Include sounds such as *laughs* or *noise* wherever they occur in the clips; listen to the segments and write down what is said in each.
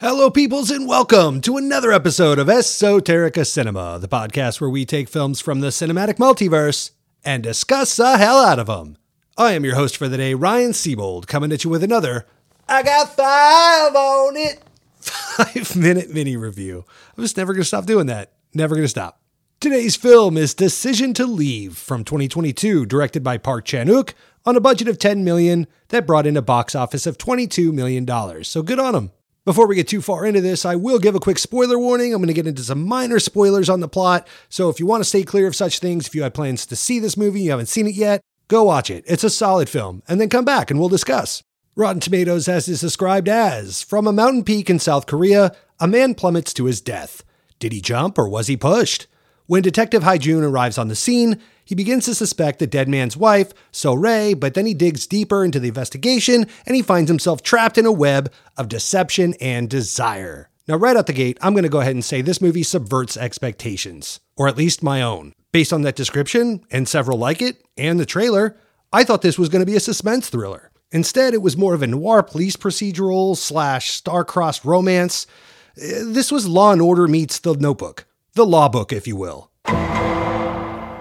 Hello, peoples, and welcome to another episode of Esoterica Cinema, the podcast where we take films from the cinematic multiverse and discuss the hell out of them. I am your host for the day, Ryan Siebold, coming at you with another I got five on it five minute mini review. I'm just never going to stop doing that. Never going to stop. Today's film is Decision to Leave from 2022, directed by Park Chan-wook on a budget of 10 million that brought in a box office of 22 million dollars. So good on him. Before we get too far into this, I will give a quick spoiler warning. I'm going to get into some minor spoilers on the plot. So if you want to stay clear of such things, if you had plans to see this movie, you haven't seen it yet, go watch it. It's a solid film. And then come back and we'll discuss. Rotten Tomatoes has this described as From a mountain peak in South Korea, a man plummets to his death. Did he jump or was he pushed? When Detective Hae-jun arrives on the scene, he begins to suspect the dead man's wife, Seo-rae, but then he digs deeper into the investigation and he finds himself trapped in a web of deception and desire. Now, right out the gate, I'm going to go ahead and say this movie subverts expectations, or at least my own. Based on that description, and several like it, and the trailer, I thought this was going to be a suspense thriller. Instead, it was more of a noir police procedural slash star-crossed romance. Eh, This was Law and Order meets The Notebook, the law book, if you will.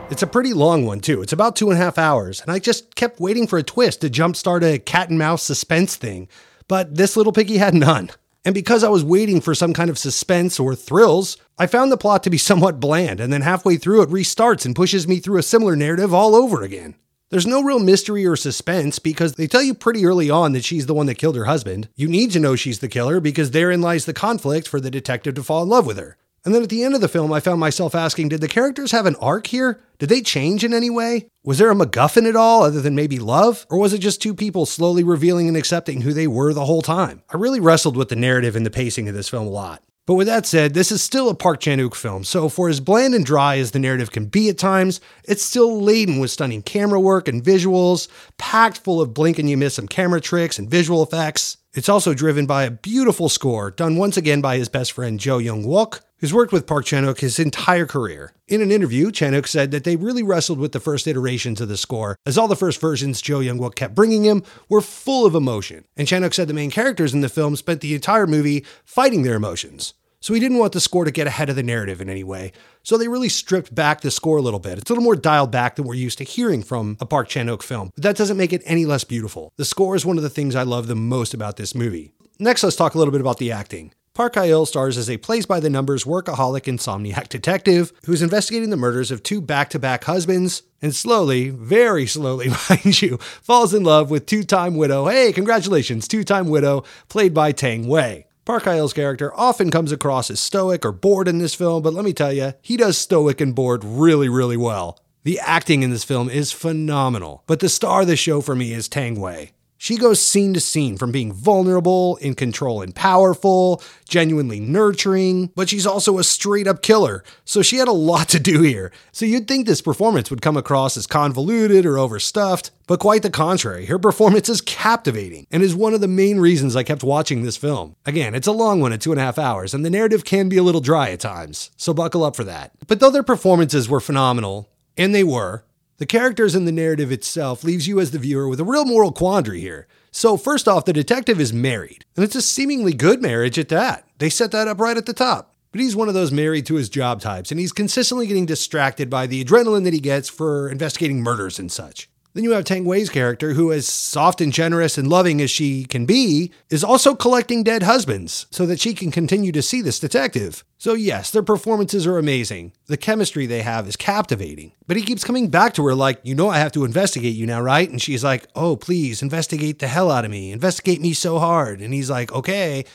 It's a pretty long one, too. It's about two and a half hours, and I just kept waiting for a twist to jumpstart a cat and mouse suspense thing, but this little piggy had none. And because I was waiting for some kind of suspense or thrills, I found the plot to be *laughs* somewhat bland, and then halfway through it restarts and pushes me through a similar narrative all over again. There's no real mystery or suspense because they tell you pretty early on that she's the one that killed her husband. You need to know she's the killer because therein lies the conflict for the detective to fall in love with her. And then at the end of the film, I found myself asking, did the characters have an arc here? Did they change in any way? Was there a MacGuffin at all other than maybe love? Or was it just two people slowly revealing and accepting who they were the whole time? I really wrestled with the narrative and the pacing of this film a lot. But with that said, this is still a Park Chan-wook film, so for as bland and dry as the narrative can be at times, it's still laden with stunning camera work and visuals, packed full of blink and you miss some camera tricks and visual effects. It's also driven by a beautiful score, done once again by his best friend Jo Young-wook, who's worked with Park Chan-wook his entire career. In an interview, Chan-wook said that they really wrestled with the first iterations of the score, as all the first versions Jo Young-wook kept bringing him were full of emotion. And Chan-wook said the main characters in the film spent the entire movie fighting their emotions. So he didn't want the score to get ahead of the narrative in any way. So they really stripped back the score a little bit. It's a little more dialed back than we're used to hearing from a Park Chan-wook film. But that doesn't make it any less beautiful. The score is one of the things I love the most about this movie. Next, let's talk a little bit about the acting. Park Hae-il stars as a plays-by-the-numbers workaholic insomniac detective who's investigating the murders of two back-to-back husbands and slowly, very slowly, *laughs* mind you, falls in love with two-time widow, hey, congratulations, two-time widow, played by Tang Wei. Park Hae-il's character often comes across as stoic or bored in this film, but let me tell you, he does stoic and bored really, really well. The acting in this film is phenomenal, but the star of the show for me is Tang Wei. She goes scene to scene from being vulnerable, in control, and powerful, genuinely nurturing, but she's also a straight up killer. So she had a lot to do here. So you'd think this performance would come across as convoluted or overstuffed, but quite the contrary. Her performance is captivating and is one of the main reasons I kept watching this film. Again, it's a long one at two and a half hours, and the narrative can be a little dry at times, so buckle up for that. But though their performances were phenomenal, and they were, the characters in the narrative itself leaves you as the viewer with a real moral quandary here. So, first off, the detective is married, and it's a seemingly good marriage at that. They set that up right at the top. But he's one of those married to his job types, and he's consistently getting distracted by the adrenaline that he gets for investigating murders and such. Then you have Tang Wei's character, who, as soft and generous and loving as she can be, is also collecting dead husbands so that she can continue to see this detective. So, yes, their performances are amazing. The chemistry they have is captivating. But he keeps coming back to her, like, You know, I have to investigate you now, right? And she's like, Oh, please, investigate the hell out of me. Investigate me so hard. And he's like, Okay.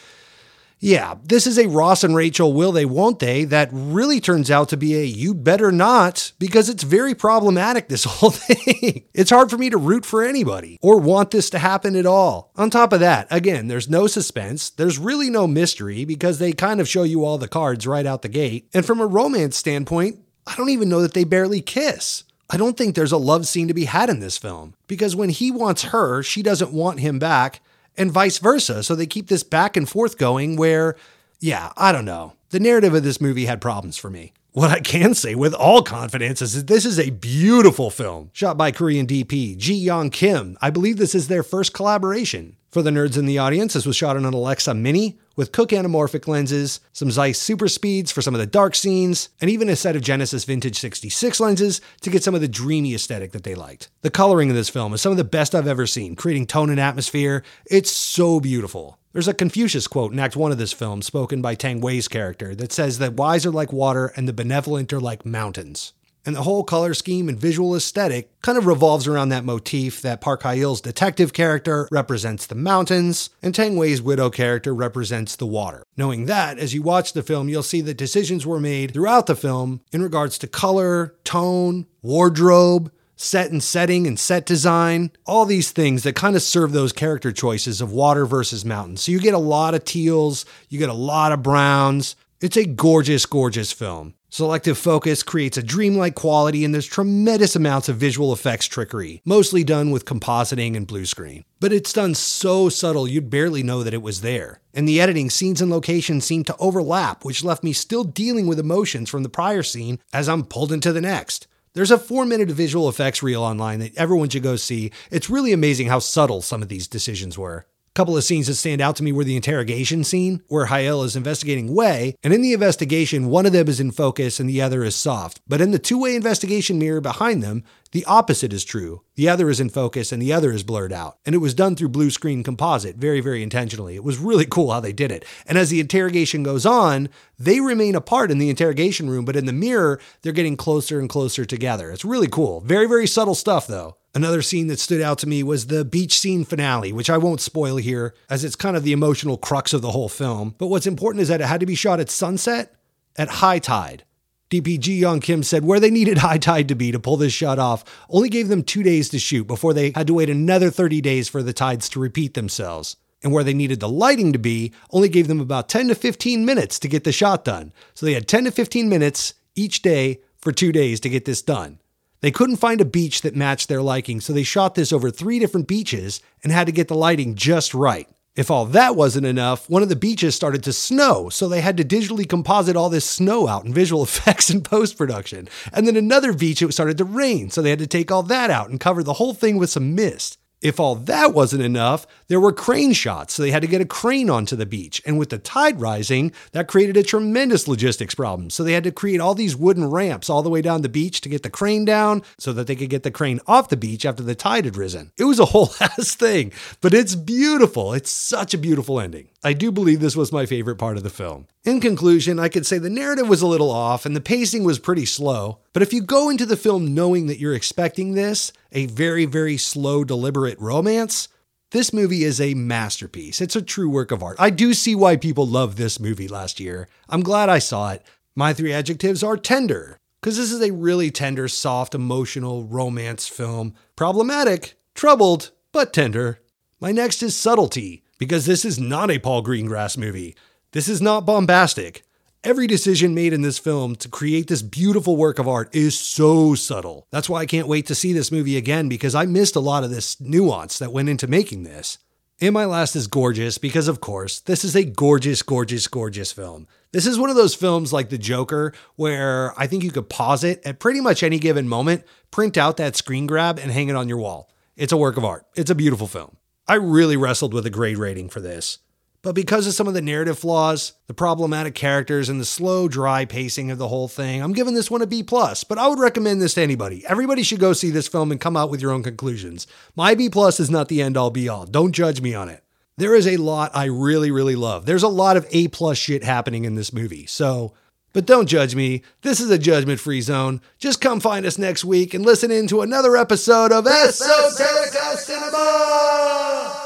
Yeah, this is a Ross and Rachel will they, won't they that really turns out to be a you better not because it's very problematic, this *laughs* whole thing. it's hard for me to root for anybody or want this to happen at all. On top of that, again, there's no suspense, there's really no mystery because they kind of show you all the cards right out the gate. And from a romance standpoint, I don't even know that they barely kiss. I don't think there's a love scene to be had in this film because when he wants her, she doesn't want him back and vice versa. So they keep this back and forth going where, yeah, I don't know. The narrative of this movie had problems for me. What I can say with all confidence is that this is a beautiful film shot by Korean DP Ji Young Kim. I believe this is their first collaboration. For the nerds in the audience, this was shot on an Alexa Mini, with Cooke anamorphic lenses, some Zeiss super speeds for some of the dark scenes, and even a set of Genesis Vintage 66 lenses to get some of the dreamy aesthetic that they liked. The coloring in this film is some of the best I've ever seen, creating tone and atmosphere. It's so beautiful. There's a Confucius quote in Act 1 of this film, spoken by Tang Wei's character, that says that wise are like water and the benevolent are like mountains. And the whole color scheme and visual aesthetic kind of revolves around that motif that Park Hae-il's detective character represents the mountains, and Tang Wei's widow character represents the water. Knowing that, as you watch the film, you'll see that decisions were made throughout the film in regards to color, tone, wardrobe, set and setting and set design, all these things that kind of serve those character choices of water versus mountain. So you get a lot of teals, you get a lot of browns. It's a gorgeous, gorgeous film. Selective focus creates a dreamlike quality, and there's tremendous amounts of visual effects trickery, mostly done with compositing and blue screen. But it's done so subtle you'd barely know that it was there. And the editing, scenes and locations seem to overlap, which left me still dealing with emotions from the prior scene as I'm pulled into the next. There's a four minute visual effects reel online that everyone should go see. It's really amazing how subtle some of these decisions were. Couple of scenes that stand out to me were the interrogation scene, where Hae-il is investigating Wei, and in the investigation, one of them is in focus and the other is soft. But in the two way investigation mirror behind them, the opposite is true. The other is in focus and the other is blurred out. And it was done through blue screen composite very, very intentionally. It was really *laughs* cool how they did it. And as the interrogation goes on, they remain apart in the interrogation room, but in the mirror, they're getting closer and closer together. It's really cool. Very, very subtle stuff, though. Another scene that stood out to me was the beach scene finale, which I won't spoil here, as it's kind of the emotional crux of the whole film. But what's important is that it had to be shot at sunset, at high tide. DP Ji Young Kim said where they needed high tide to be to pull this shot off only gave them two days to shoot before they had to wait another 30 days for the tides to repeat themselves. And where they needed the lighting to be only gave them about 10 to 15 minutes to get the shot done. So they had 10 to 15 minutes each day for two days to get this done. They couldn't find a beach that matched their liking, so they shot this over three different beaches and had to get the lighting just right. If all that wasn't enough, one of the beaches started to snow, so they had to digitally composite all this snow out in visual *laughs* effects and post production. And then another beach, it started to rain, so they had to take all that out and cover the whole thing with some mist. If all that wasn't enough, there were crane shots, so they had to get a crane onto the beach. And with the tide rising, that created a tremendous logistics problem. So they had to create all these wooden ramps all the way down the beach to get the crane down so that they could get the crane off the beach after the tide had risen. It was a whole *laughs* ass thing, but it's beautiful. It's such a beautiful ending. I do believe this was my favorite part of the film. In conclusion, I could say the narrative was a little off and the pacing was pretty slow, but if you go into the film knowing that you're expecting this, a very, very slow, deliberate romance, this movie is a masterpiece. It's a true work of art. I do see why people loved this movie last year. I'm glad I saw it. My three adjectives are tender, because this is a really tender, soft, emotional romance film. Problematic, troubled, but tender. My next is subtlety, because this is not a Paul Greengrass movie. This is not bombastic. Every decision made in this film to create this beautiful work of art is so subtle. That's why I can't wait to see this movie again because I missed a lot of this nuance that went into making this. And my last is gorgeous because, of course, this is a gorgeous, gorgeous, gorgeous film. This is one of those films like The Joker where I think you could pause it at pretty much any given moment, print out that screen grab, and hang it on your wall. It's a work of art. It's a beautiful film. I really wrestled with a grade rating for this. But because of some of the narrative flaws, the problematic characters, and the slow, dry pacing of the whole thing, I'm giving this one a B plus. But I would recommend this to anybody. Everybody should go see this film and come out with your own conclusions. My B plus is not the end all be all. Don't judge me on it. There is a lot I really, really love. There's a lot of A plus shit happening in this movie. So, but don't judge me. This is a judgment free zone. Just come find us next week and listen in to another episode of Esoterica Cinema!